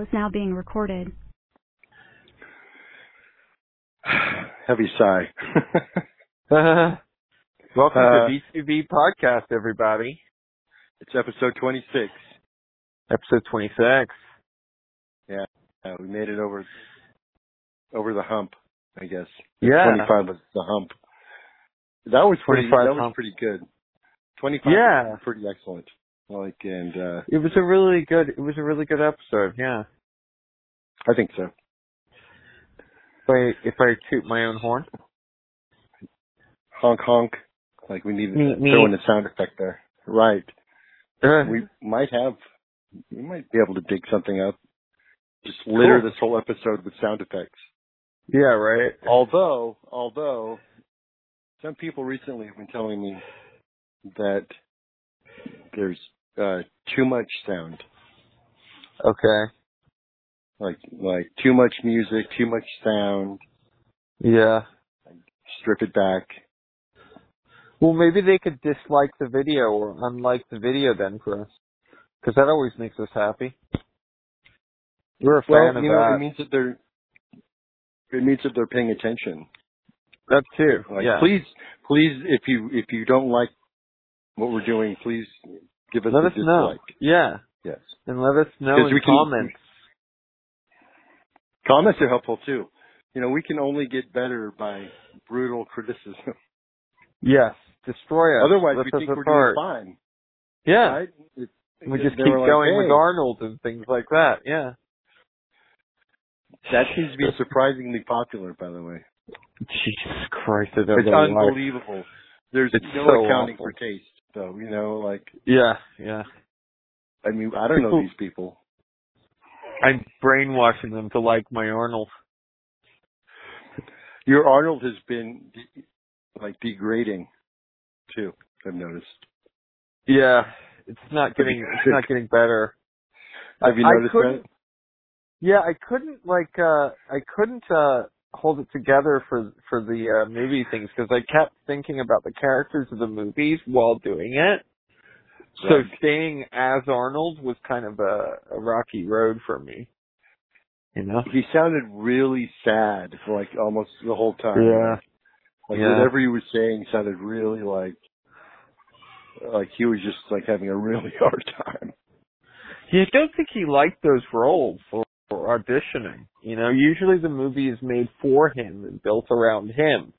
is now being recorded. Heavy sigh. Welcome Uh, to B2B Podcast, everybody. it's episode 26. Episode 26. Yeah, we made it over over the hump, I guess. Yeah. 25 was the hump. That was pretty. 25 That was hump. pretty good. 25 Yeah. was pretty excellent. Like, and uh It was a really good, it was a really good episode, yeah. I think so. If I, if I toot my own horn. Honk honk. Like we need to Meep, throw in a sound effect there. Right. Uh, We might have. We might be able to dig something up. Just litter Cool. this whole episode with sound effects. yeah, right. although although some people recently have been telling me that there's uh too much sound Okay. like like too much music too much sound Yeah. strip it back Well, maybe they could dislike the video or unlike the video then for us. Because that always makes us happy. We're a fan well of you know that. it means that they're it means that they're paying attention that too. like yeah. please please if you if you don't like what we're doing please give us Let a us know. Yeah. yes And let us know in we can- comments. comments are helpful too you know we can only get better by brutal criticism Yes. Destroy us. Otherwise, Rip we us think we're doing fine, Yeah. right? It- We just keep like, going with Arnold and things like that. Yeah. That seems to be surprisingly popular, by the way. Jesus Christ. It's unbelievable. There's It's no so accounting awful. for taste, though. You know, like Yeah, yeah. I mean, I don't know these people. I'm brainwashing them to like my Arnold. Your Arnold has been de- like degrading too. I've noticed. Yeah. It's not getting it's not getting better. Have you noticed that? Yeah, I couldn't like uh I couldn't uh hold it together for for the uh movie things because I kept thinking about the characters of the movies while doing it. So Right. staying as Arnold was kind of a, a rocky road for me. You know? He sounded really sad, for like almost the whole time. Yeah. Like Yeah. whatever he was saying sounded really like like he was just like having a really hard time. Yeah, I don't think he liked those roles or, or auditioning. You know, usually the movie is made for him and built around him.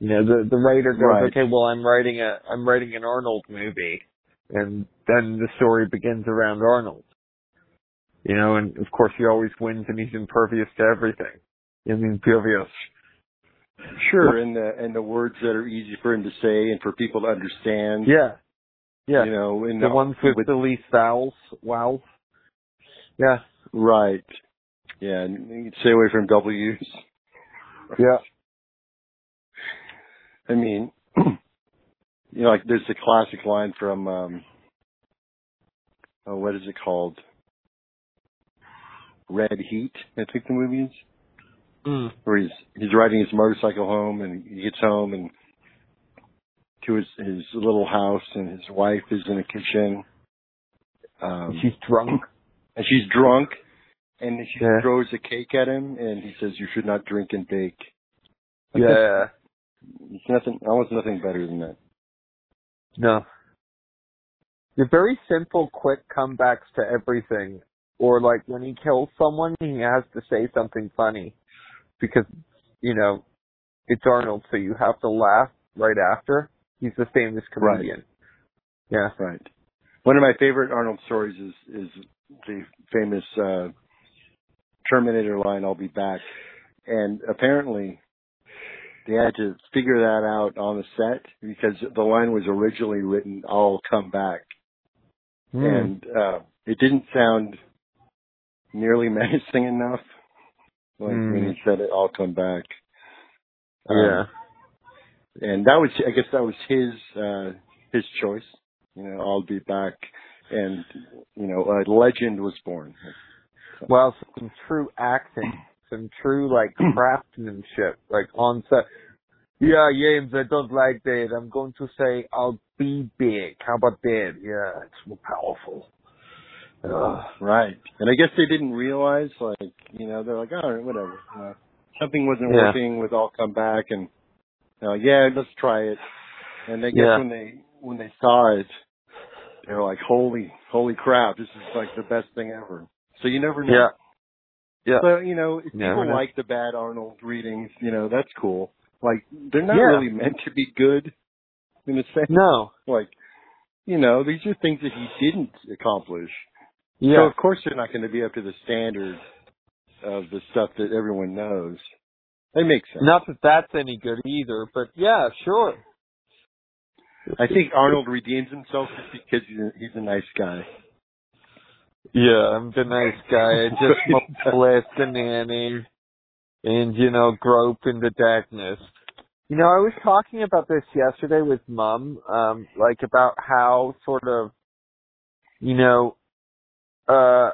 You know, the the writer goes, Right. okay, well, I'm writing a I'm writing an Arnold movie, and then the story begins around Arnold. You know, and of course he always wins, and he's impervious to everything. Impervious. Sure, and the and the words that are easy for him to say and for people to understand. Yeah, yeah. You know, and the ones with, the least vowels, vowels. Yeah, right. Yeah, and you stay away from W's. yeah. I mean, you know, like there's a classic line from um oh, what is it called? Red Heat, I think the movie is. Mm. Where he's he's riding his motorcycle home and he gets home and to his his little house and his wife is in the kitchen. Um She's drunk. And she's drunk and she Yeah. throws a cake at him and he says you should not drink and bake. Like, Yeah. It's nothing almost nothing better than that. No. They're very simple, quick comebacks to everything. Or like when he kills someone, he has to say something funny. Because, you know, it's Arnold, so you have to laugh right after. He's the famous comedian. Yeah. Right. One of my favorite Arnold stories is is the famous uh Terminator line, I'll be back. And apparently they had to figure that out on the set because the line was originally written, I'll come back. Hmm. And uh it didn't sound nearly menacing enough. Like when Mm. he said it, I'll come back. Um, yeah. and that was I guess that was his uh his choice. You know, I'll be back and you know, a legend was born. Well, some true acting, some true like craftsmanship, like on set. Yeah, James, I don't like that. I'm going to say I'll be big. How about that? Yeah, it's more powerful. Ugh. Right. And I guess they didn't realize, like, you know, they're like, all right, whatever. Know, something wasn't Yeah. working with I'll come back and, they're yeah, let's try it. And I guess Yeah. when they, when they saw it, they were like, holy, holy crap, this is like the best thing ever. So you never know. Yeah. Yeah. So you know, if Never people know. like the bad Arnold readings, you know, that's cool. Like, they're not Yeah. really meant to be good in a sense. No. Like, you know, these are things that he didn't accomplish. Yeah. So of course they're not going to be up to the standard of the stuff that everyone knows. That makes sense. Not that that's any good either, but yeah, sure. I think Arnold redeems himself just because he's a, he's a nice guy. Yeah, I'm the nice guy. I just molest the nanny and, you know, grope in the darkness. You know, I was talking about this yesterday with mom, um, like about how sort of, you know, uh,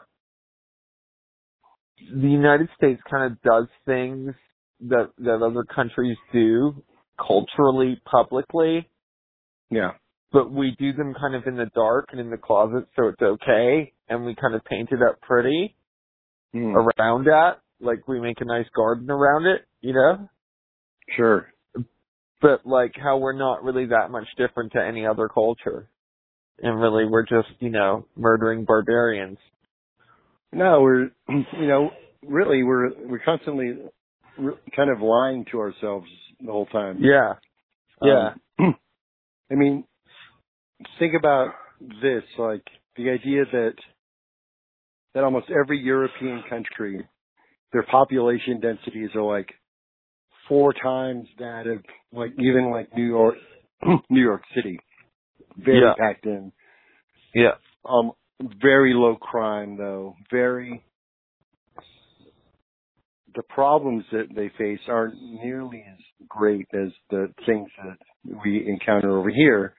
the United States kind of does things that, that other countries do culturally, publicly, Yeah. but we do them kind of in the dark and in the closet so it's okay and we kind of paint it up pretty Hmm. around that like we make a nice garden around it you know Sure. but like how we're not really that much different to any other culture and really we're just you know murdering barbarians No, we're you know really we're we're constantly re- kind of lying to ourselves the whole time. yeah yeah Um, I mean, think about this, like the idea that that almost every European country, their population densities are like four times that of like even like New York, New York City, very Yeah. packed in. yeah Um, very low crime though, very. The problems that they face aren't nearly as great as the things that we encounter over here.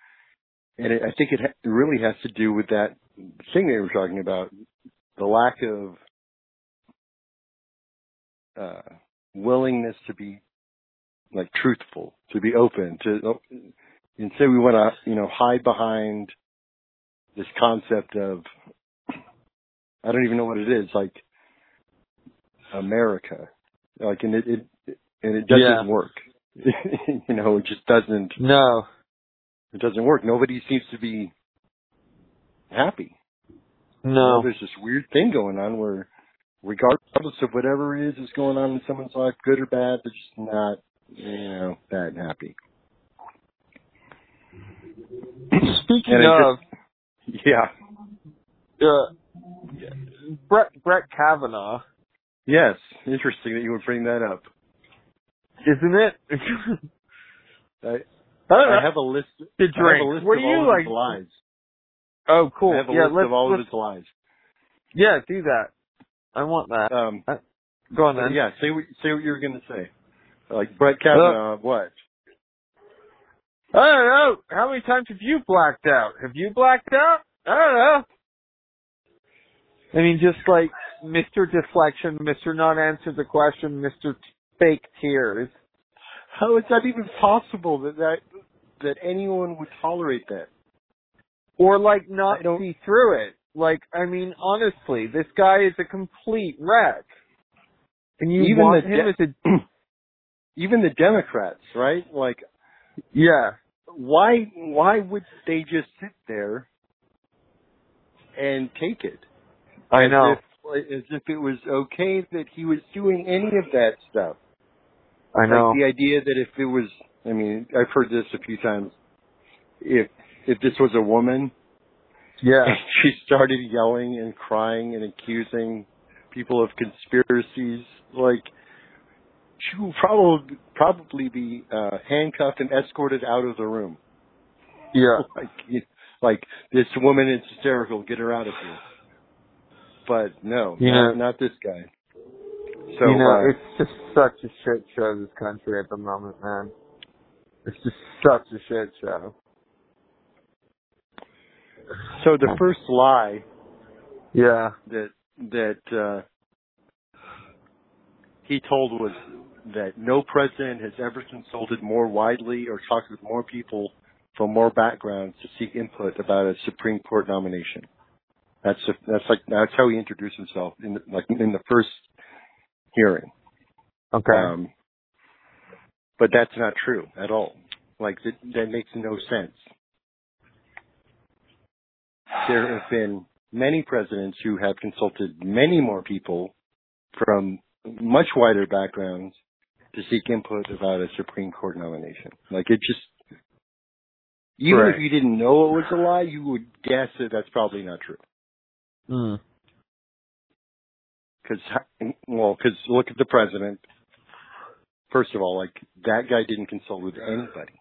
And it, I think it, ha- really has to do with that thing they were talking about, the lack of uh, willingness to be like truthful, to be open, to instead we want to you know hide behind this concept of I don't even know what it is like America, like and it, it and it doesn't Yeah. work. you know, it just doesn't no it doesn't work. Nobody seems to be happy. You know, no there's this weird thing going on where, regardless of whatever it is that's going on in someone's life, good or bad, they're just not, you know, that happy. speaking of Yeah. uh brett brett kavanaugh Yes. Interesting that you would bring that up. Isn't it I, I have a list. to I have a list What of do you all of like? his lies. Oh, cool. I have a yeah, list of all of his lies. yeah, do that. I want that. Um, Go on then. yeah. Say what say what you were going to say. Like Brett Kavanaugh. what? I don't know. How many times have you blacked out? Have you blacked out? I don't know. I mean, just like Mr. Deflection, Mr. Not Answer the Question, Mr. Fake Tears. How is that even possible that that that anyone would tolerate that? Or like not see through it. Like, I mean, honestly, this guy is a complete wreck. And you Even want the him de- as a, Even the Democrats, right? Like, yeah, why why would they just sit there and take it? I As know. If, as if it was okay that he was doing any of that stuff. I know. Like the idea that if it was, I mean, I've heard this a few times. If if this was a woman yeah. she started yelling and crying and accusing people of conspiracies, like she will probably probably be uh, handcuffed and escorted out of the room. Yeah. Like, you, like this woman is hysterical. Get her out of here. But no, You not, not this guy. So you know, uh, it's just such a shit show, this country at the moment, man. It's just such a shit show. so the first lie Yeah. that that uh, he told was that no president has ever consulted more widely or talked with more people from more backgrounds to seek input about a Supreme Court nomination. That's a, that's like that's how he introduced himself in the, like in the first hearing. Okay. Um, but that's not true at all. Like that, that makes no sense. There have been many presidents who have consulted many more people from much wider backgrounds to seek input about a Supreme Court nomination. Like it just, even Right. if you didn't know it was a lie, you would guess that that's probably not true. Mm. Because, well, because look at the president. First of all, like that guy didn't consult with anybody.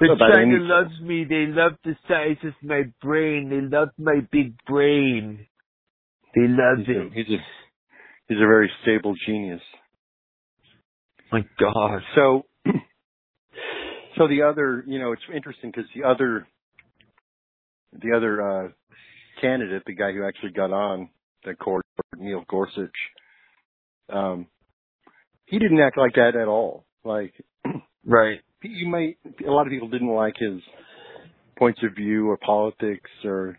The About China loves me. They love the size of my brain. They love my big brain. They love He's a, he's a he's a very stable genius. my God. So, so the other, you know, it's interesting because the other, the other uh, candidate, the guy who actually got on the court, Neil Gorsuch, um, he didn't act like that at all. Like Right. you might, a lot of people didn't like his points of view or politics or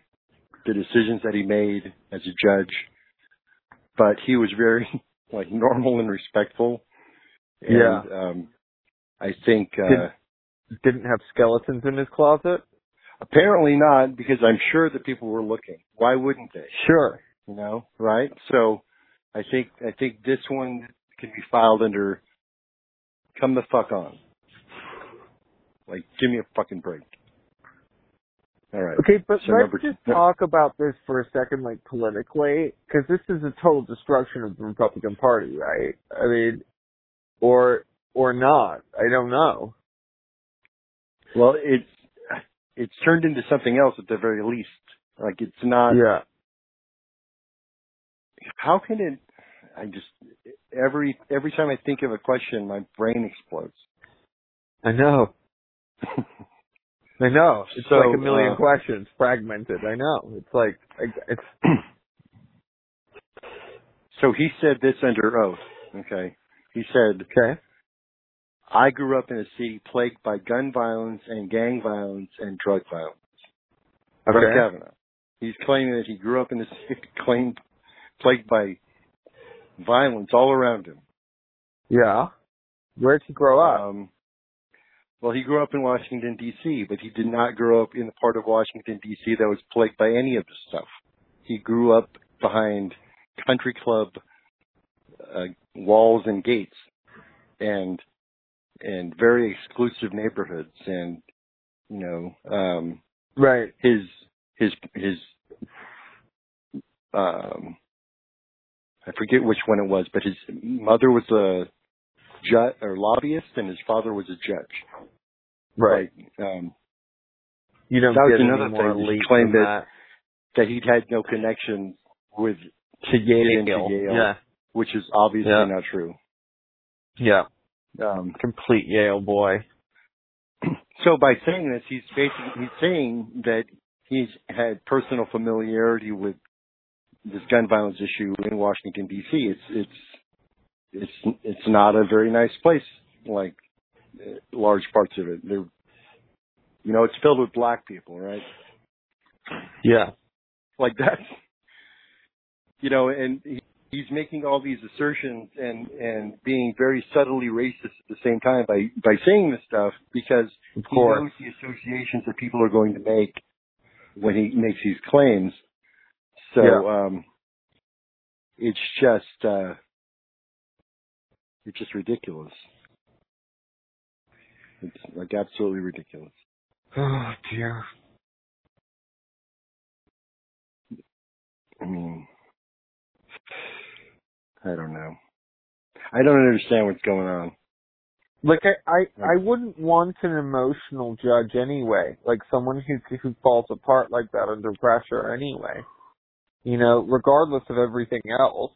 the decisions that he made as a judge, but he was very like normal and respectful. And, Yeah. Um, I think uh, Did- Didn't have skeletons in his closet. apparently not because I'm sure that people were looking. Why wouldn't they? Sure. You know, right? So I think I think this one can be filed under "come the fuck on." Like, give me a fucking break. All right. Okay, but So let's number- just no. talk about this for a second, like politically, because this is a total destruction of the Republican Party, right? I mean, or or not? I don't know. Well, it's it's turned into something else at the very least. Like it's not. yeah. How can it? I just every every time I think of a question, my brain explodes. I know. I know. It's So, like a million uh, questions, fragmented. I know. It's like it's So he said this under oath. Okay. He said, okay. I grew up in a city plagued by gun violence and gang violence and drug violence. Brett Okay. Kavanaugh. He's claiming that he grew up in a city claimed, plagued by violence all around him. Yeah. Where'd he grow up? Um, well, he grew up in Washington, D.C., but he did not grow up in the part of Washington, D.C. that was plagued by any of this stuff. He grew up behind country club uh, walls and gates and and very exclusive neighborhoods and you know um right. his his his um I forget which one it was, but his mother was a judge or lobbyist and his father was a judge. Right. Like, um You don't That was another thing. He claimed that- that he'd had no connection with to Yale. into Yale. Yeah. which is obviously Yeah. not true. Yeah. Um Complete Yale boy. so by saying this he's basically he's saying that he's had personal familiarity with this gun violence issue in Washington D.C. It's it's it's it's not a very nice place. Like large parts of it, they're you know it's filled with black people, right? Yeah. Like that's you know, and he, he's making all these assertions and and being very subtly racist at the same time by by saying this stuff because Of he knows the associations that people are going to make when he makes these claims. So Yeah. um it's just uh it's just ridiculous. It's like absolutely ridiculous. Oh dear. I mean I don't know. I don't understand what's going on. Like I, I, I wouldn't want an emotional judge anyway. Like someone who who falls apart like that under pressure anyway. You know, regardless of everything else.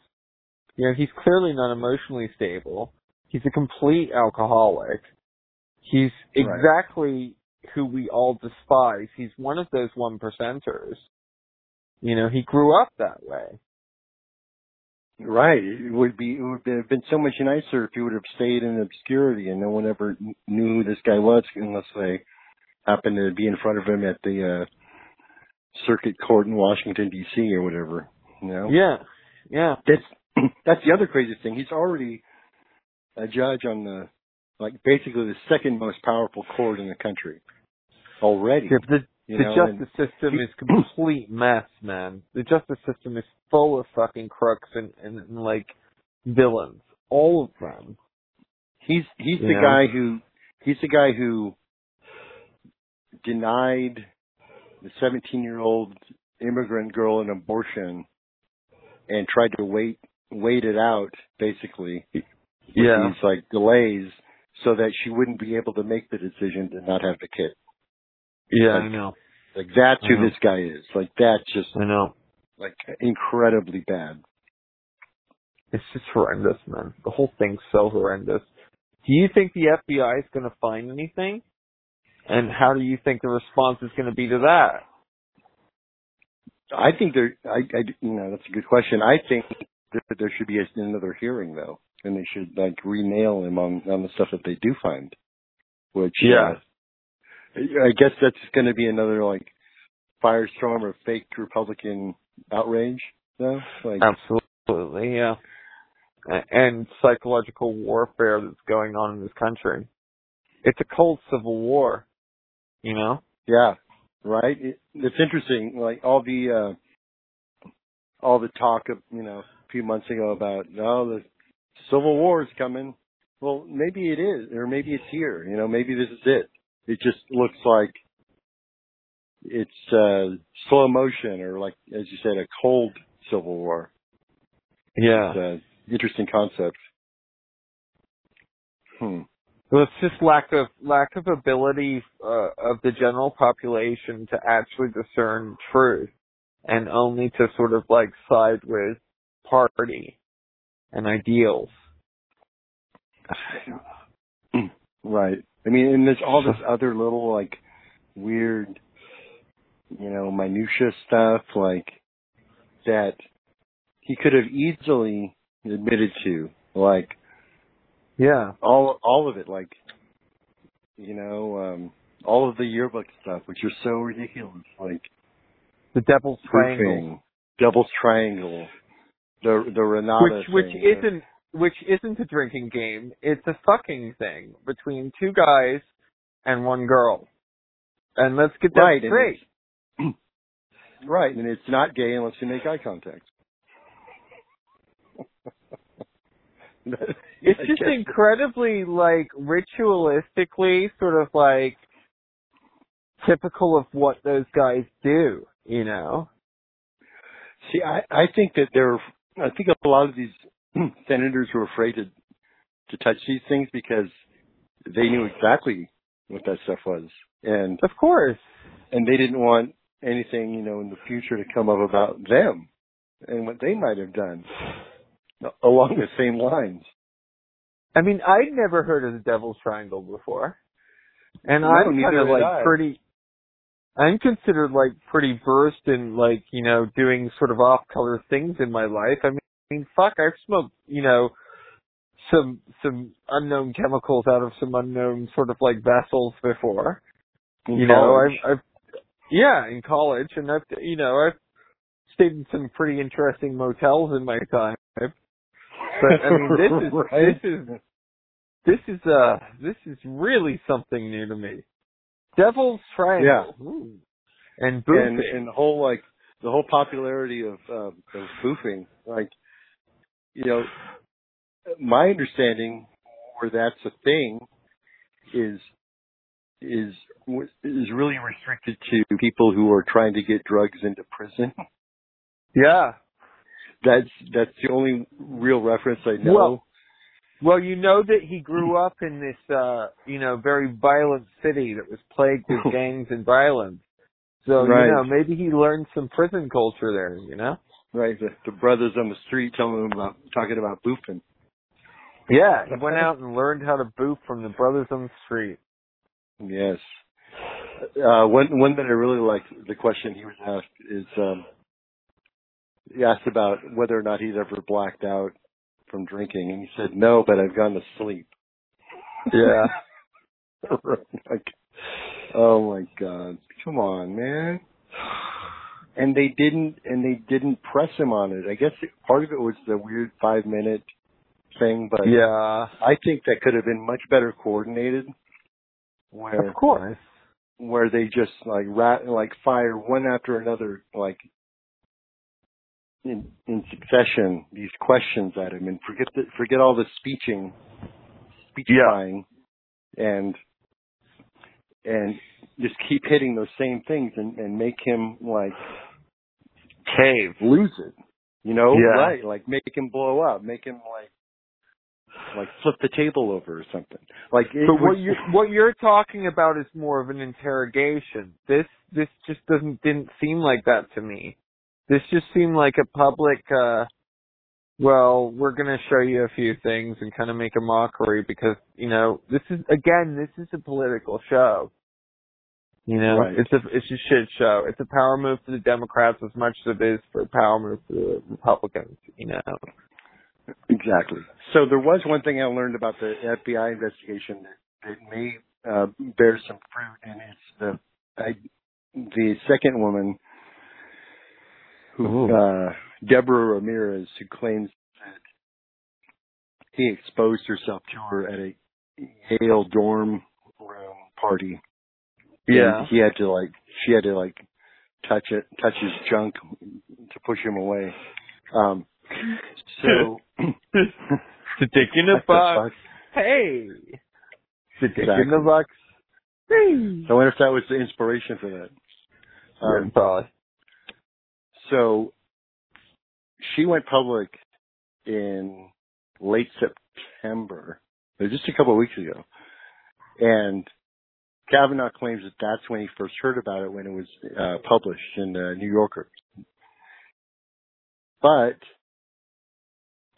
You know, he's clearly not emotionally stable. He's a complete alcoholic. He's Right. exactly who we all despise. He's one of those one percenters. You know, he grew up that way. Right. It would be. It would have been so much nicer if he would have stayed in obscurity and no one ever knew who this guy was unless they happened to be in front of him at the uh circuit court in Washington D.C. or whatever. You know? Yeah, yeah. That's that's the other crazy thing. He's already a judge on the like basically the second most powerful court in the country already. Yeah, the you the know, justice system is complete mess, man. The justice system is full of fucking crooks and, and, and like villains. All of them. He's he's You the know? guy who he's the guy who denied the 17 year old immigrant girl an abortion and tried to wait wait it out basically Yeah. these like delays so that she wouldn't be able to make the decision to not have the kid. Yeah, I know. Like that's who this guy is. Like that's just I know. like incredibly bad. It's just horrendous, man. The whole thing's so horrendous. Do you think the FBI is going to find anything? And how do you think the response is going to be to that? I think there, I, I, you know, that's a good question. I think that there should be another hearing though, and they should like re-nail him on on the stuff that they do find. Which, Yeah. uh, I guess that's going to be another like firestorm of fake Republican outrage, though. Like, Absolutely, yeah. And psychological warfare that's going on in this country. It's a cold civil war, you know? yeah, right. It, it's interesting. Like all the uh all the talk of you know a few months ago about oh the civil war is coming. Well, maybe it is, or maybe it's here. You know, maybe this is it. It just looks like it's uh slow motion, or like as you said, a cold civil war. Yeah. It's an interesting concept. Hmm. Well, it's just lack of lack of ability uh, of the general population to actually discern truth, and only to sort of like side with party and ideals. Right. I mean, and there's all this other little like weird, you know, minutia stuff like that he could have easily admitted to, like Yeah. all all of it, like you know, um all of the yearbook stuff, which are so ridiculous, like The Devil's Triangle, boofing, Devil's Triangle, the the Renata which which thing, uh, isn't which isn't a drinking game. It's a fucking thing between two guys and one girl. And let's get that Right, and straight. right, and it's not gay unless you make eye contact. It's just incredibly like ritualistically sort of like typical of what those guys do, you know? See, I, I think that there, I think a lot of these senators were afraid to, to touch these things because they knew exactly what that stuff was. And, Of course. and they didn't want anything, you know, in the future to come up about them and what they might have done along the same lines. I mean, I'd never heard of the Devil's Triangle before. And No, I'm kind of like I. pretty I'm considered like pretty versed in like, you know, doing sort of off color things in my life. I mean, I mean fuck, I've smoked, you know, some some unknown chemicals out of some unknown sort of like vessels before. In you know. I've, I've yeah, in college, and I've you know I've stayed in some pretty interesting motels in my time. But I mean, this is Right? this is this is uh this is really something new to me. Devil's Triangle. Ooh. And boofing. and and the whole like the whole popularity of uh, of boofing, like you know, my understanding where that's a thing is is is really restricted to people who are trying to get drugs into prison. yeah. That's that's the only real reference I know. Well, Well, you know that he grew up in this, uh, you know, very violent city that was plagued with gangs and violence. So, Right. you know, maybe he learned some prison culture there, you know? right, the, the brothers on the street telling him about talking about boofing. Yeah, he went out and learned how to boof from the brothers on the street. Yes. Uh, one one that I really liked, the question he was asked is, um, he asked about whether or not he'd ever blacked out from drinking, and he said no, but I've gone to sleep. Yeah. like, oh my god, come on, man. and they didn't and they didn't press him on it. I guess part of it was the weird five minute thing, but Yeah. I think that could have been much better coordinated. Where Of course. where they just like rat like fire one after another like in in succession these questions at him and forget the, forget all the speeching speechifying and and just keep hitting those same things and and make him like Cave. lose it you know Yeah. right like make him blow up make him like like flip the table over or something like But what you what you're talking about is more of an interrogation. This this just doesn't didn't seem like that to me. This just seemed like a public uh well, we're going to show you a few things and kind of make a mockery because, you know, this is again, this is a political show. You know, Right. it's a it's a shit show. It's a power move for the Democrats as much as it is for a power move for the Republicans, you know. Exactly. So there was one thing I learned about the FBI investigation that, that may uh, bear some fruit, and it's the I, the second woman, who uh, Deborah Ramirez, who claims that he exposed herself to her at a Yale dorm room party. Yeah. And he had to like she had to like touch it, touch his junk to push him away. Um, so the dick in the box. Hey. The dick in Exactly. the box. Hey. I wonder if that was the inspiration for that. Yeah, Um, probably. So she went public in late September, just a couple of weeks ago, and Kavanaugh claims that that's when he first heard about it when it was uh, published in the New Yorker. But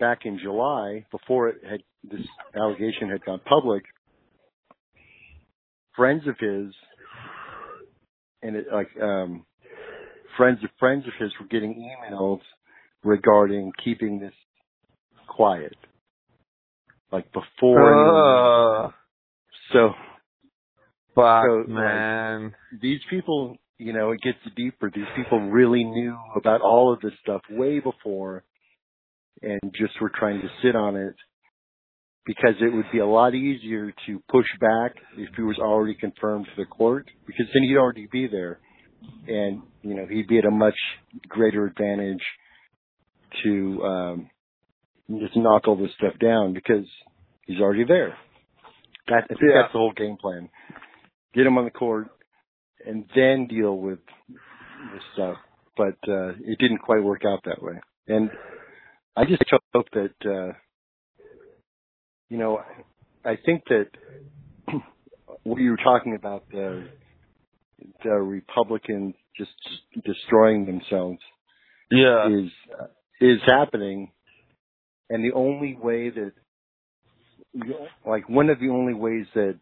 back in July, before it had this allegation had gone public, friends of his and it like um friends of friends of his were getting emails regarding keeping this quiet. Like before Uh, so fuck, So, like- man. these people, you know, it gets deeper. These people really knew about all of this stuff way before and just were trying to sit on it because it would be a lot easier to push back if he was already confirmed to the court because then he'd already be there and, you know, he'd be at a much greater advantage to um just knock all this stuff down because he's already there. That, I think Yeah. that's the whole game plan. Get him on the court and then deal with this stuff. But uh it didn't quite work out that way. And I just hope that uh you know I think that what you were talking about the the Republicans just destroying themselves Yeah. is is happening, and the only way that, like, one of the only ways that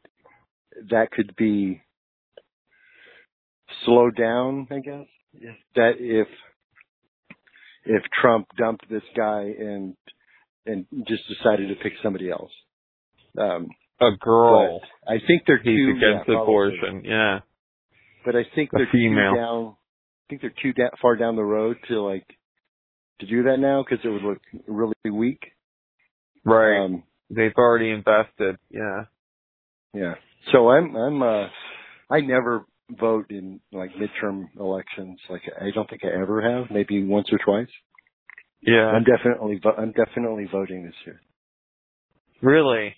that could be slowed down, I guess, is that if if Trump dumped this guy and and just decided to pick somebody else. Um, A girl. I think they're He's too against yeah, abortion. Yeah. But I think A they're female. too down. I think they're too da- far down the road to like to do that now because it would look really weak. Right. Um, They've already invested. Yeah. yeah. So I'm I'm uh I never vote in like midterm elections. Like I don't think I ever have. Maybe once or twice. Yeah. I'm definitely vo- I'm definitely voting this year. Really?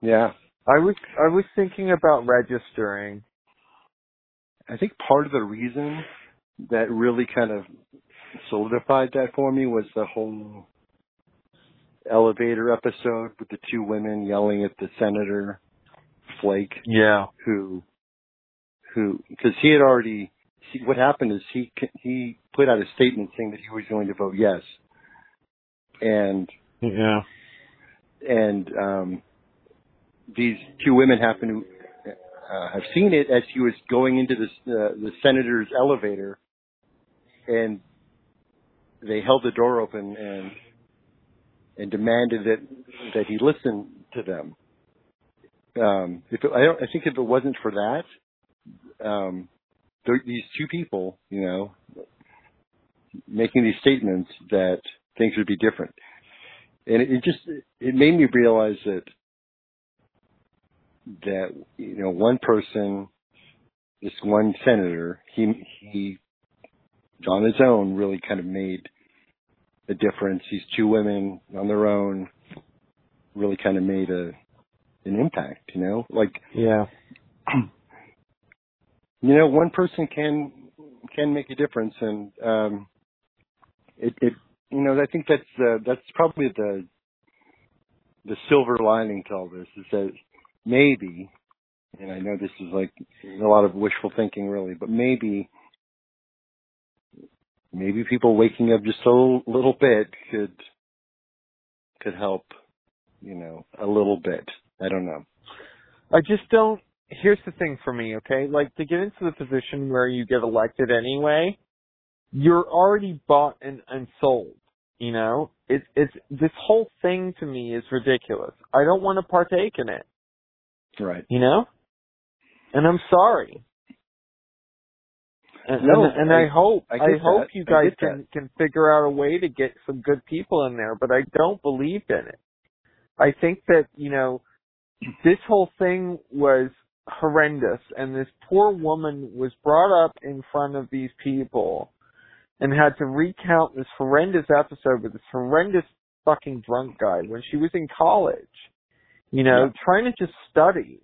Yeah. I was I was thinking about registering. I think part of the reason that really kind of solidified that for me was the whole elevator episode with the two women yelling at the senator Flake Yeah. who who because he had already see, what happened is he he put out a statement saying that he was going to vote yes and Yeah. and um these two women happened to uh, have seen it as he was going into the uh, the senator's elevator and they held the door open and and demanded that that he listen to them um if it, I don't I think if it wasn't for that um th- these two people you know making these statements that things would be different. And it, it just it made me realize that that you know one person, this one senator, he he on his own really kind of made a difference. These two women on their own really kind of made a an impact, you know? Like Yeah. you know, one person can can make a difference and um it it you know, I think that's uh, that's probably the the silver lining to all this is that maybe and I know this is like a lot of wishful thinking really, but maybe maybe people waking up just a little bit could could help, you know, a little bit. I don't know. I just don't. Here's the thing for me, okay? Like to get into the position where you get elected anyway, you're already bought and, and sold. You know, it's it's this whole thing to me is ridiculous. I don't want to partake in it. Right. You know, and I'm sorry. And, No, and, and I, I- hope I I, hope that. you guys can can figure out a way to get some good people in there, but I don't believe in it. I think that you know this whole thing was horrendous, and this poor woman was brought up in front of these people and had to recount this horrendous episode with this horrendous fucking drunk guy when she was in college. You know, Yeah. trying to just study.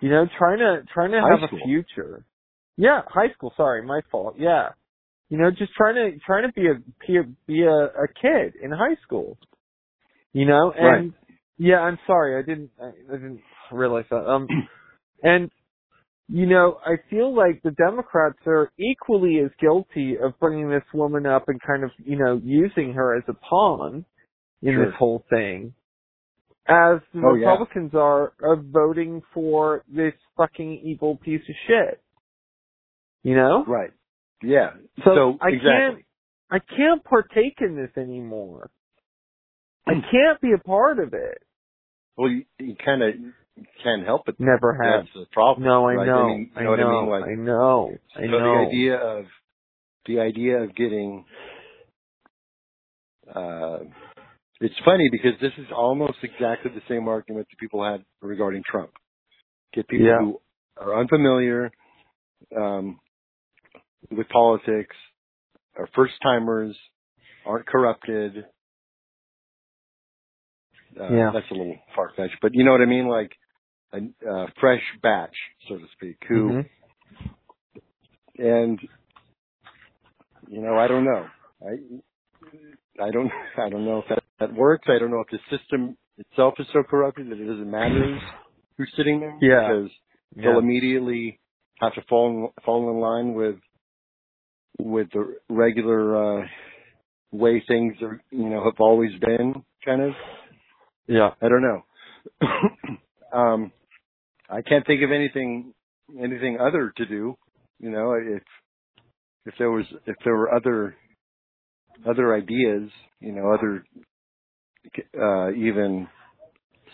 You know, trying to trying to High have school. a future. Yeah, high school. Sorry, my fault. Yeah, you know, just trying to trying to be a be a, be a, a kid in high school. You know, and Right. yeah, I'm sorry, I didn't I, I didn't realize that. Um, and you know, I feel like the Democrats are equally as guilty of bringing this woman up and kind of you know using her as a pawn in Sure. this whole thing. As the Oh, yeah. Republicans are of voting for this fucking evil piece of shit. You know? Right. Yeah. So, So, I exactly. can't I can't partake in this anymore. I can't be a part of it. Well, you, you kind of can't help it. Never have. That's the problem. No, I right? know. I mean, you I know know. I mean? Like, I know. I so know. the idea of the idea of getting uh it's funny because this is almost exactly the same argument that people had regarding Trump. Get people Yeah. who are unfamiliar um with politics, are first timers, aren't corrupted. Uh, Yeah. That's a little far fetched, but you know what I mean? Like a uh, fresh batch, so to speak, who Mhm. and you know i don't know i i don't i don't know if that, that works i don't know if the system itself is so corrupted that it doesn't matter who's sitting there Yeah. because Yeah. they'll immediately have to fall in, fall in line with with the regular uh way things are you know have always been kind of Yeah. i don't know um i can't think of anything anything other to do you know if if there was if there were other other ideas you know other uh even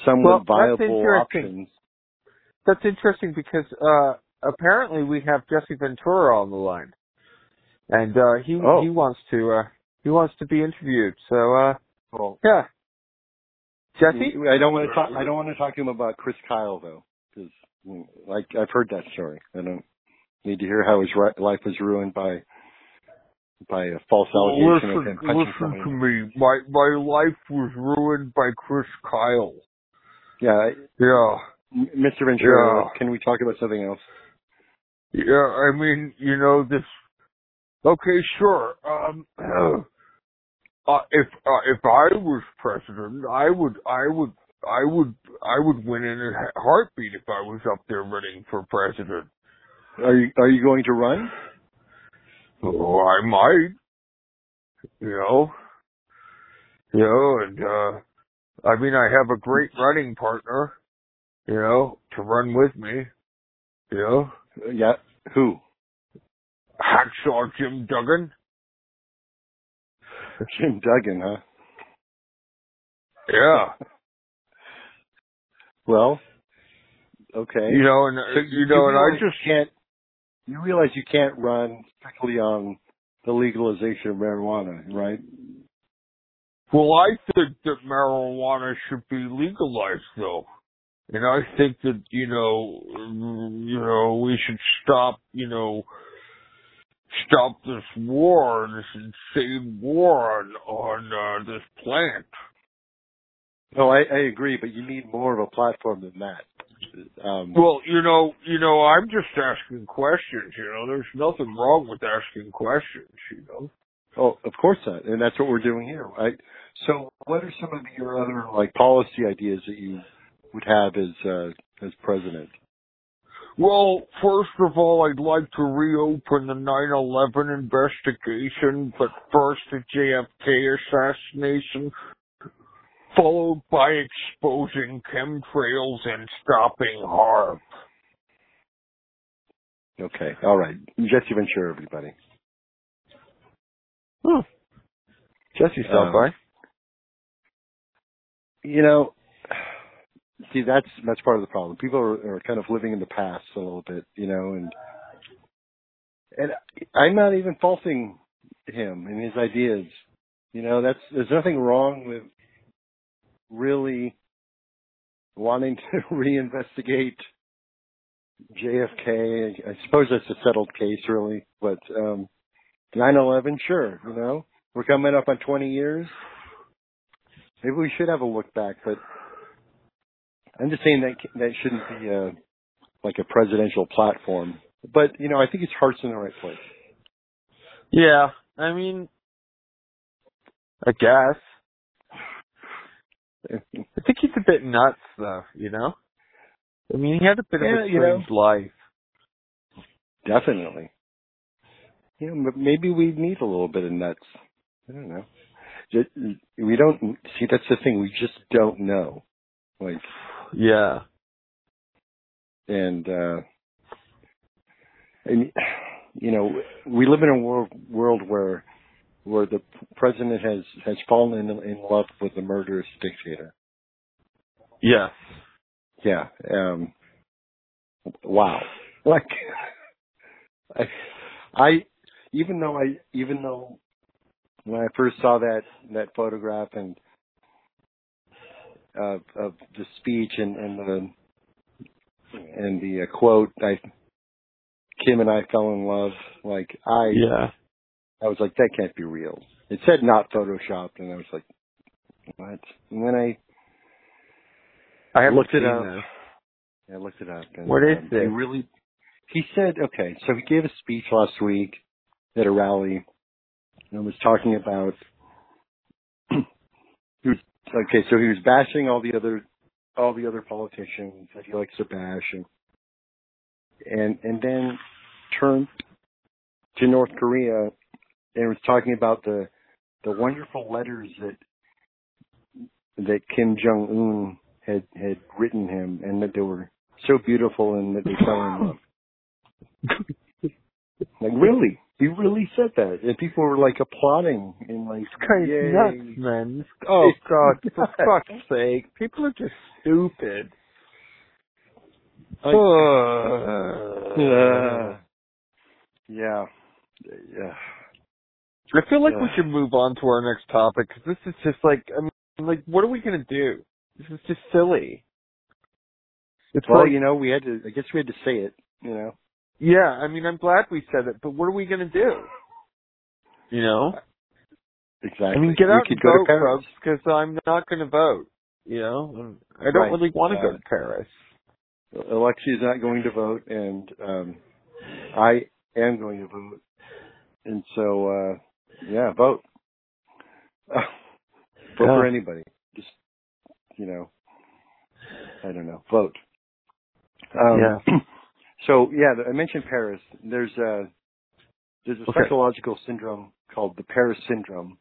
somewhat Well, that's viable interesting. options That's interesting because uh apparently we have Jesse Ventura on the line. And uh he Oh. he wants to uh he wants to be interviewed. So uh well yeah. Jesse? i don't want to talk i don't want to talk to him about chris kyle though because like i've heard that story i don't need to hear how his ri- life was ruined by by a false allegation of him punching to me. My my life was ruined by Chris Kyle. yeah Yeah. Mr ventura Yeah. can we talk about something else Yeah, I mean, you know, this. Okay, sure. Um, uh, if uh, if I was president, I would, I would, I would, I would win in a heartbeat if I was up there running for president. are you are you going to run Oh, I might. You know. You know, and uh, I mean, I have a great running partner. You know, to run with me. You know, yeah who hacksaw Jim Duggan. jim duggan huh Yeah. well okay You know, and uh, So you know, and I just can't. You realize you can't run strictly on the legalization of marijuana, right? Well, I think that marijuana should be legalized, though. And I think that, you know, you know, we should stop, you know, stop this war, this insane war on, on, uh, this plant. No, I, I agree, but you need more of a platform than that. Um, Well, you know, you know, I'm just asking questions, you know, there's nothing wrong with asking questions, you know. oh, of course not, and that's what we're doing here, right? So, what are some of your other like policy ideas that you would have as uh, as president? Well, first of all, I'd like to reopen the 9-11 investigation, but first the JFK assassination, followed by exposing chemtrails and stopping harm. Okay, all right, Jesse Ventura, everybody. Hmm. Jesse stopped Um, by. You know, see, that's that's part of the problem. People are, are kind of living in the past a little bit, you know, and and I'm not even faulting him and his ideas. You know, that's there's nothing wrong with really wanting to reinvestigate JFK. I suppose that's a settled case, really. But um 9/11, sure. You know, we're coming up on 20 years. Maybe we should have a look back, but I'm just saying that that shouldn't be a like a presidential platform. But you know, I think his heart's in the right place. Yeah, I mean, I guess. I think he's a bit nuts, though. You know. I mean, he had a bit Yeah, of a you know. strange life. Definitely. You know, maybe we need a little bit of nuts. I don't know. Just, we don't see. That's the thing. We just don't know. Like, Yeah. and uh and you know, we live in a world world where where the president has has fallen in, in love with the murderous dictator. Yes. Yeah. Um wow. Like I I even though I even though when I first saw that that photograph and of of the speech and and the and the uh, quote I Kim and I fell in love like I Yeah. I was like that can't be real. It said not photoshopped and I was like what? And when I I haven't looked it up. this. I looked it up. And, What is um, it? He really, he said, okay, so he gave a speech last week at a rally and was talking about, he was, okay, so he was bashing all the other, all the other politicians that he likes to bash and, and, and then turned to North Korea and was talking about the, the wonderful letters that, that Kim Jong Un had had written him, and that they were so beautiful, and that they fell in love. like really, he really said that, and people were like applauding and like, This guy's Yay. nuts, man. Oh God, for fuck's sake! People are just stupid. Like- Uh, Uh, yeah, yeah. I feel like we should move on to our next topic because this is just like, I mean, like, what are we gonna do? This is just silly. It's Well, like, you know, we had to. I guess we had to say it. You know. yeah. I mean, I'm glad we said it, but what are we gonna do? You know, Exactly. I mean, get we out could and go vote, to Paris. folks, because I'm not gonna vote. You know, I don't Right. really want to Uh, go to Paris. Alexia is not going to vote, and um, I am going to vote. And so, uh, yeah, vote. vote for anybody. Just, you know, I don't know, vote. Um, Yeah. So yeah, I mentioned Paris. There's a there's a Okay. psychological syndrome called the Paris syndrome,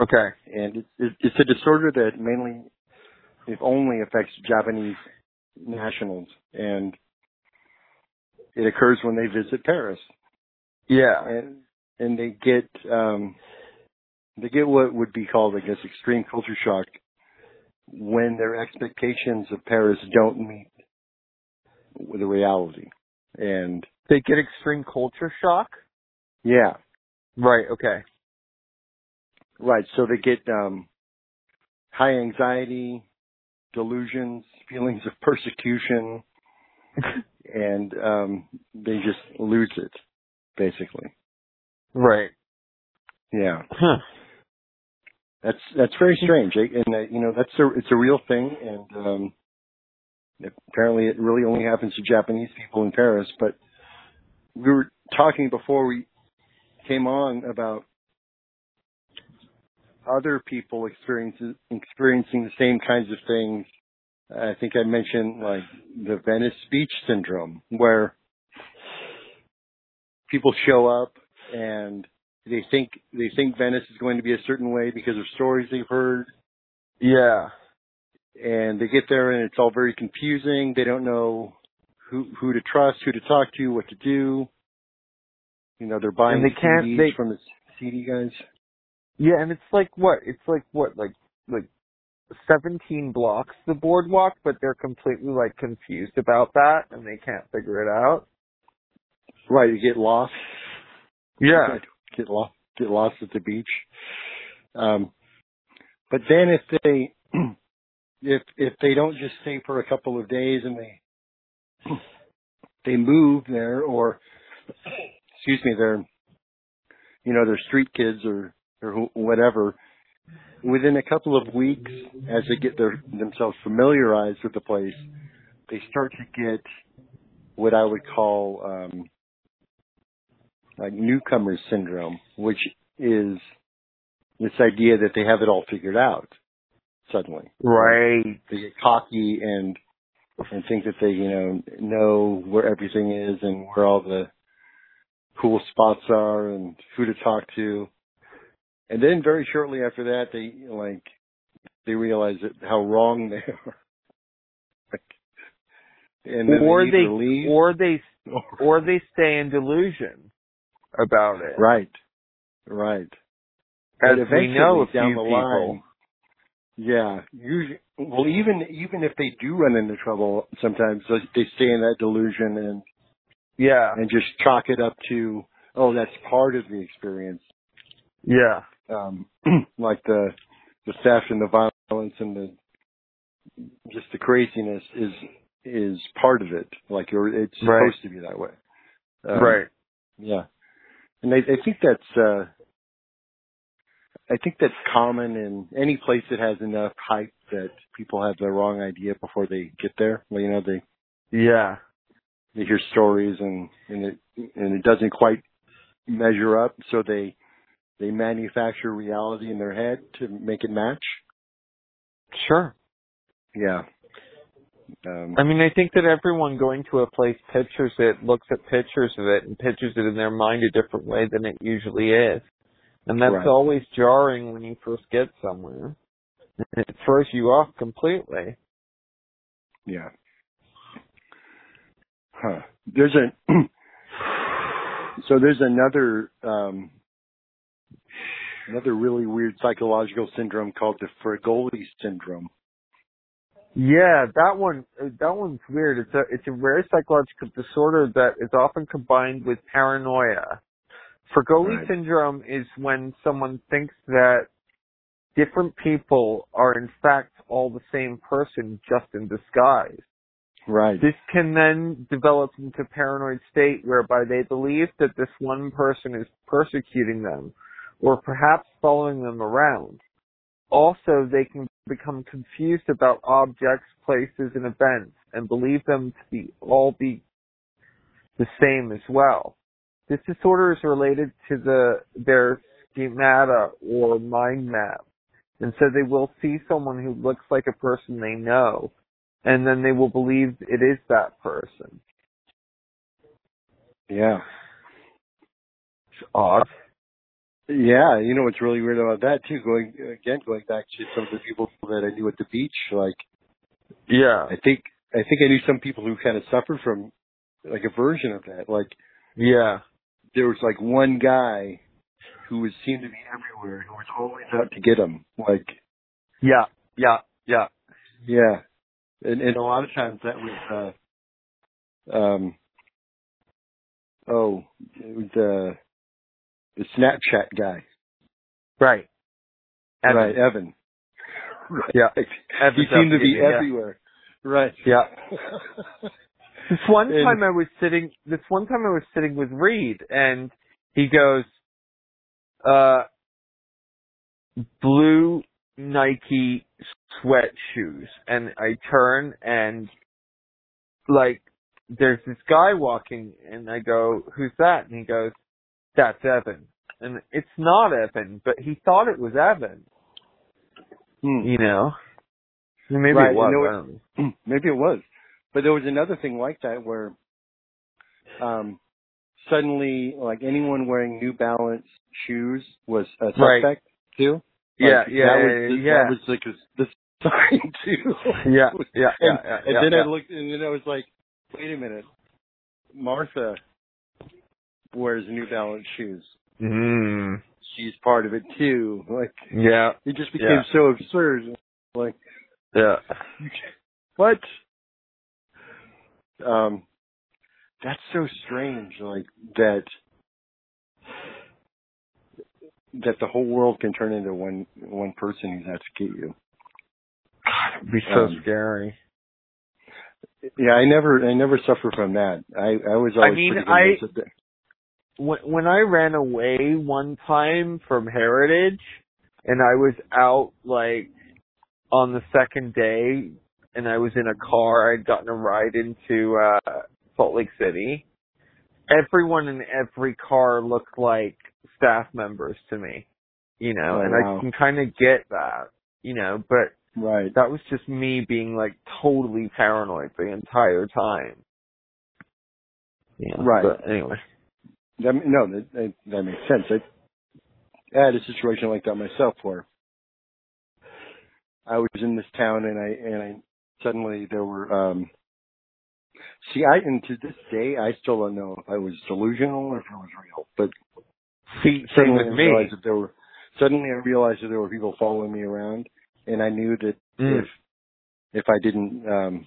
Okay. and it, it, it's a disorder that mainly, if only, affects Japanese nationals, and it occurs when they visit Paris, Yeah. and and they get um, they get what would be called, I guess, extreme culture shock when their expectations of Paris don't meet the reality, and They get extreme culture shock. yeah, Right. Okay. Right. So they get um, high anxiety, delusions, feelings of persecution, and um, they just lose it, basically. Right. Yeah. Huh. That's that's very strange, and uh, you know that's a it's a real thing, and um, apparently it really only happens to Japanese people in Paris. But we were talking before we came on about other people experiencing experiencing the same kinds of things. I think I mentioned like the Venice Beach syndrome, where people show up and they think they think Venice is going to be a certain way because of stories they've heard, Yeah. and they get there and it's all very confusing. They don't know who who to trust, who to talk to, what to do. You know, they're buying And they can't- CDs they- from the CD guys. Yeah, and it's like what? It's like what? Like like seventeen blocks the boardwalk, but they're completely like confused about that and they can't figure it out. Right, you get lost. Yeah. get lost get lost at the beach. Um, but then if they if if they don't just stay for a couple of days and they they move there or excuse me they're you know they're street kids or or wh- whatever within a couple of weeks as they get their themselves familiarized with the place they start to get what I would call um like newcomer syndrome, which is this idea that they have it all figured out suddenly. Right. They get cocky and and think that they, you know, know where everything is and where all the cool spots are and who to talk to. And then very shortly after that they like they realize that how wrong they are. and then Or they, they or they or they stay in delusion about it. right. Right. As But we know a down few the people. line, yeah, usually, well, even even if they do run into trouble, sometimes they stay in that delusion and Yeah. and just chalk it up to, oh, that's part of the experience, Yeah. um, like the the theft and the violence and the just the craziness is is part of it. Like you're, it's supposed to be that way. Um, right. Yeah. And I, I think that's, uh, I think that's common in any place that has enough hype that people have the wrong idea before they get there. Well, you know, they, Yeah. they hear stories and, and it, and it doesn't quite measure up. So they, they manufacture reality in their head to make it match. Sure. Yeah. Um, I mean, I think that everyone going to a place pictures it, looks at pictures of it, and pictures it in their mind a different way than it usually is. And that's Right. always jarring when you first get somewhere. It throws you off completely. yeah. Huh. There's a, so there's another, um, another really weird psychological syndrome called the Fregoli syndrome. Yeah, that one, uh, that one's weird. It's a, it's a rare psychological disorder that is often combined with paranoia. Fregoli Right. syndrome is when someone thinks that different people are in fact all the same person just in disguise. Right. This can then develop into a paranoid state whereby they believe that this one person is persecuting them or perhaps following them around. Also, they can become confused about objects, places, and events and believe them to be all be the same as well. This disorder is related to the their schemata or mind map. And so they will see someone who looks like a person they know, and then they will believe it is that person. Yeah. It's odd. Yeah. You know what's really weird about that too? Going again, going back to some of the people that I knew at the beach. Like, Yeah. I think I think I knew some people who kind of suffered from like a version of that. Like, Yeah. there was like one guy who was seemed to be everywhere, who was always out to get him. Like, Yeah. Yeah. Yeah. yeah. And and a lot of times that was uh um oh it was uh the Snapchat guy. Right. Evan. Right, Evan. Right. Yeah. He seemed to be yeah. everywhere. Right. Yeah. This one And- time I was sitting, this one time I was sitting with Reed and he goes, uh, blue Nike sweat shoes. And I turn and like, there's this guy walking and I go, who's that? And he goes, that's Evan. And it's not Evan, but he thought it was Evan, Hmm. you know? Maybe Right, it was. you know I don't know. Maybe it was. But there was another thing like that where um suddenly like anyone wearing New Balance shoes was a suspect Right. too. Yeah, Like, yeah, that was, yeah, yeah. That was like the sign too. Yeah, yeah, yeah, and, yeah, and yeah, then yeah. I looked and then I was like, wait a minute. Martha wears New Balance shoes. Mm, She's part of it too. Like yeah, it just became Yeah. so absurd. Like yeah. What? Um, that's so strange. Like that. That the whole world can turn into one one person who's out to get you. It'd be so Um, scary. Yeah, I never, I never suffer from that. I, I was always mean, pretty I- convinced that. When when I ran away one time from Heritage, and I was out like on the second day, and I was in a car. I'd gotten a ride into uh Salt Lake City. Everyone in every car looked like staff members to me, you know, Oh, and wow. I can kind of get that, you know, but Right. that was just me being like totally paranoid the entire time. Yeah. Right. But anyway. That, no, that, that, makes sense. I, I had a situation like that myself where I was in this town and I and I suddenly there were um see I and to this day I still don't know if I was delusional or if it was real. But See, same with I me. realized that there were suddenly I realized that there were people following me around and I knew that Mm. if if I didn't um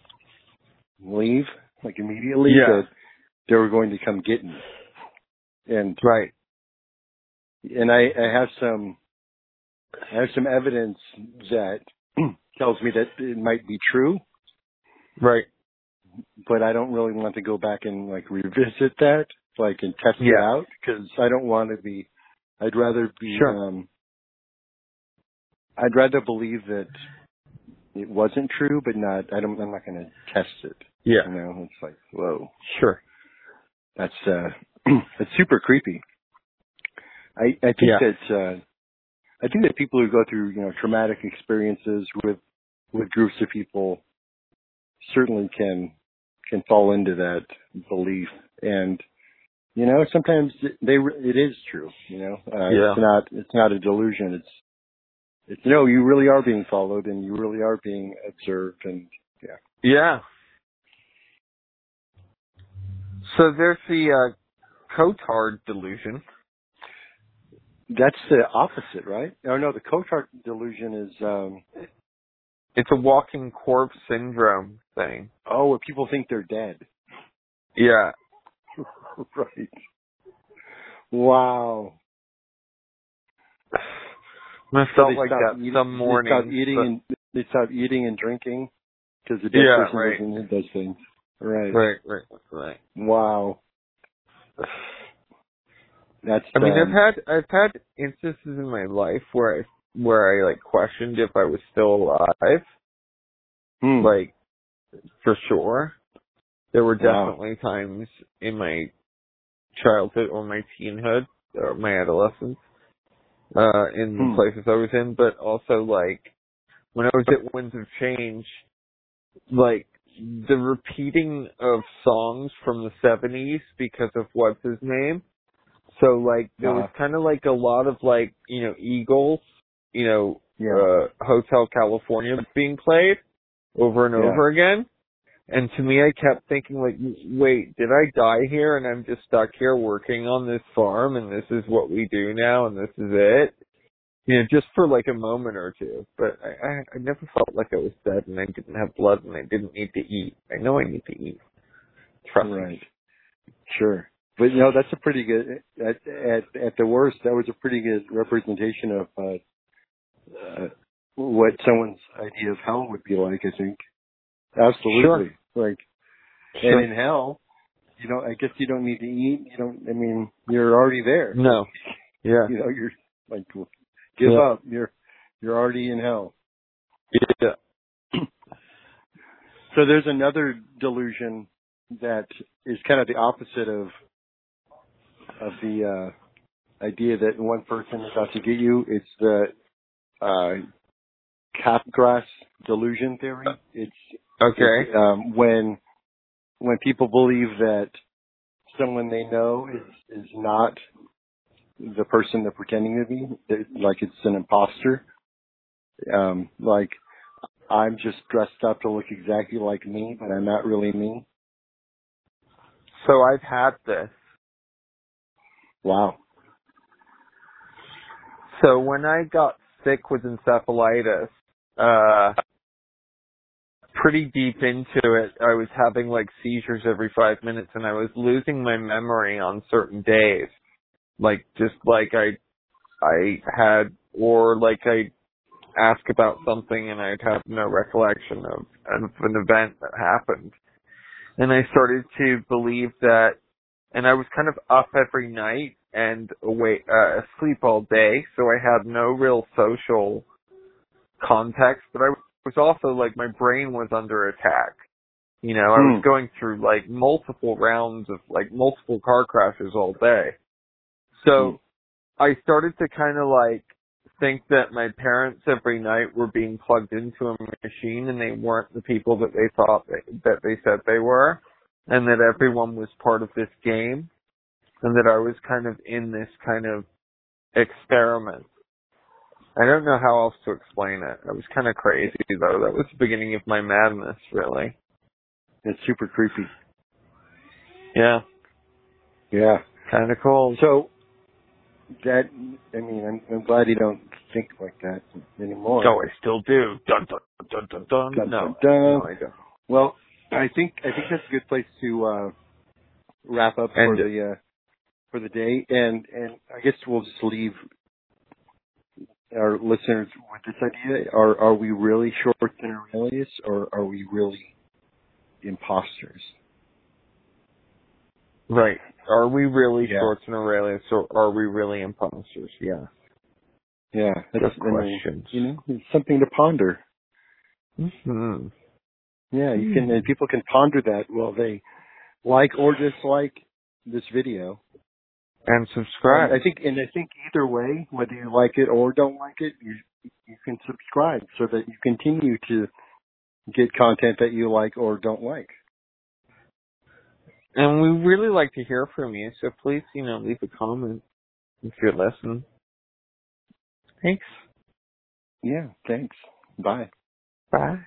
leave like immediately Yeah. that they were going to come get me. And Right. and I, I have some I have some evidence that tells me that it might be true, Right. but I don't really want to go back and like revisit that, like and test it out because I don't want to be. I'd rather be. Sure. Um, I'd rather believe that it wasn't true, but not. I don't. I'm not going to test it. Yeah. You know, it's like whoa, Sure. that's uh, that's super creepy. I I think Yeah. that uh, I think that people who go through you know traumatic experiences with with groups of people certainly can can fall into that belief and you know sometimes they it is true you know uh, Yeah. it's not it's not a delusion it's it's no you really are being followed and you really are being observed and yeah Yeah. So there's the uh, Cotard delusion. that's the opposite right oh no the Cotard delusion is um It's a walking corpse syndrome thing. oh where people think they're dead Yeah. right wow I So felt they like that eating- some morning. They stop eating and they stop eating and drinking because the dead Yeah, person right. doesn't eat those things. Right. Right, right, right. Wow. That's. I mean, um, I've had I've had instances in my life where I where I like questioned if I was still alive. hmm. Like for sure. There were Wow. definitely times in my childhood or my teenhood or my adolescence, uh, in the Hmm. places I was in, but also like when I was at Winds of Change, like the repeating of songs from the seventies because of what's his name. So like there was Uh-huh. kind of like a lot of like you know Eagles, you know yeah. uh, Hotel California being played over and Yeah. over again. And to me, I kept thinking like, wait, did I die here and I'm just stuck here working on this farm and this is what we do now and this is it? You know, just for like a moment or two. But I, I, I never felt like I was dead and I didn't have blood and I didn't need to eat. I know I need to eat. Trust me. right. Sure. but you know that's a pretty good at at at the worst that was a pretty good representation of uh, uh what someone's idea of hell would be like i think absolutely sure. like sure. and in hell you know i guess you don't need to eat you don't i mean you're already there no yeah you know you're like give yeah. up you're you're already in hell yeah so there's another delusion that is kind of the opposite of of the uh, idea that one person is out to get you. It's the uh, Capgras delusion theory. It's okay it's, um, when when people believe that someone they know is is not the person they're pretending to be, like it's an imposter. Um, like I'm just dressed up to look exactly like me, but I'm not really me. So I've had this. Wow. So when I got sick with encephalitis, uh, pretty deep into it, I was having like seizures every five minutes and I was losing my memory on certain days. Like just like I, I had, or like I ask about something and I'd have no recollection of, of an event that happened. And I started to believe that, and I was kind of up every night and awake, uh, asleep all day, so I had no real social context, but I was also like, my brain was under attack. You know, I was Hmm. going through like multiple rounds of like multiple car crashes all day. So hmm. I started to kind of like think that my parents every night were being plugged into a machine and they weren't the people that they thought they, that they said they were and that everyone was part of this game and that I was kind of in this kind of experiment. I don't know how else to explain it. I was kind of crazy though. That was the beginning of my madness, really. It's super creepy. Yeah, Yeah. kind of cool. So that I mean, I'm, I'm glad you don't think like that anymore. No, I still do. Dun dun dun dun dun. Dun, no, dun, dun. no, I don't. Well, I think I think that's a good place to uh, wrap up for And- the uh, for the day, and and I guess we'll just leave our listeners with this idea: Are are we really short in Aurelius, or are we really imposters? Right. Are we really Yeah. shorts and Aurelius, or are we really imposters? Yeah. Yeah, that's questions. You know, it's something to ponder. hmm Yeah, you can, and people can ponder that while they like or dislike this video. And subscribe. I think, and I think either way, whether you like it or don't like it, you you can subscribe so that you continue to get content that you like or don't like. And we really like to hear from you, so please, you know, leave a comment if you're listening. Thanks. Yeah, thanks. Bye. Bye.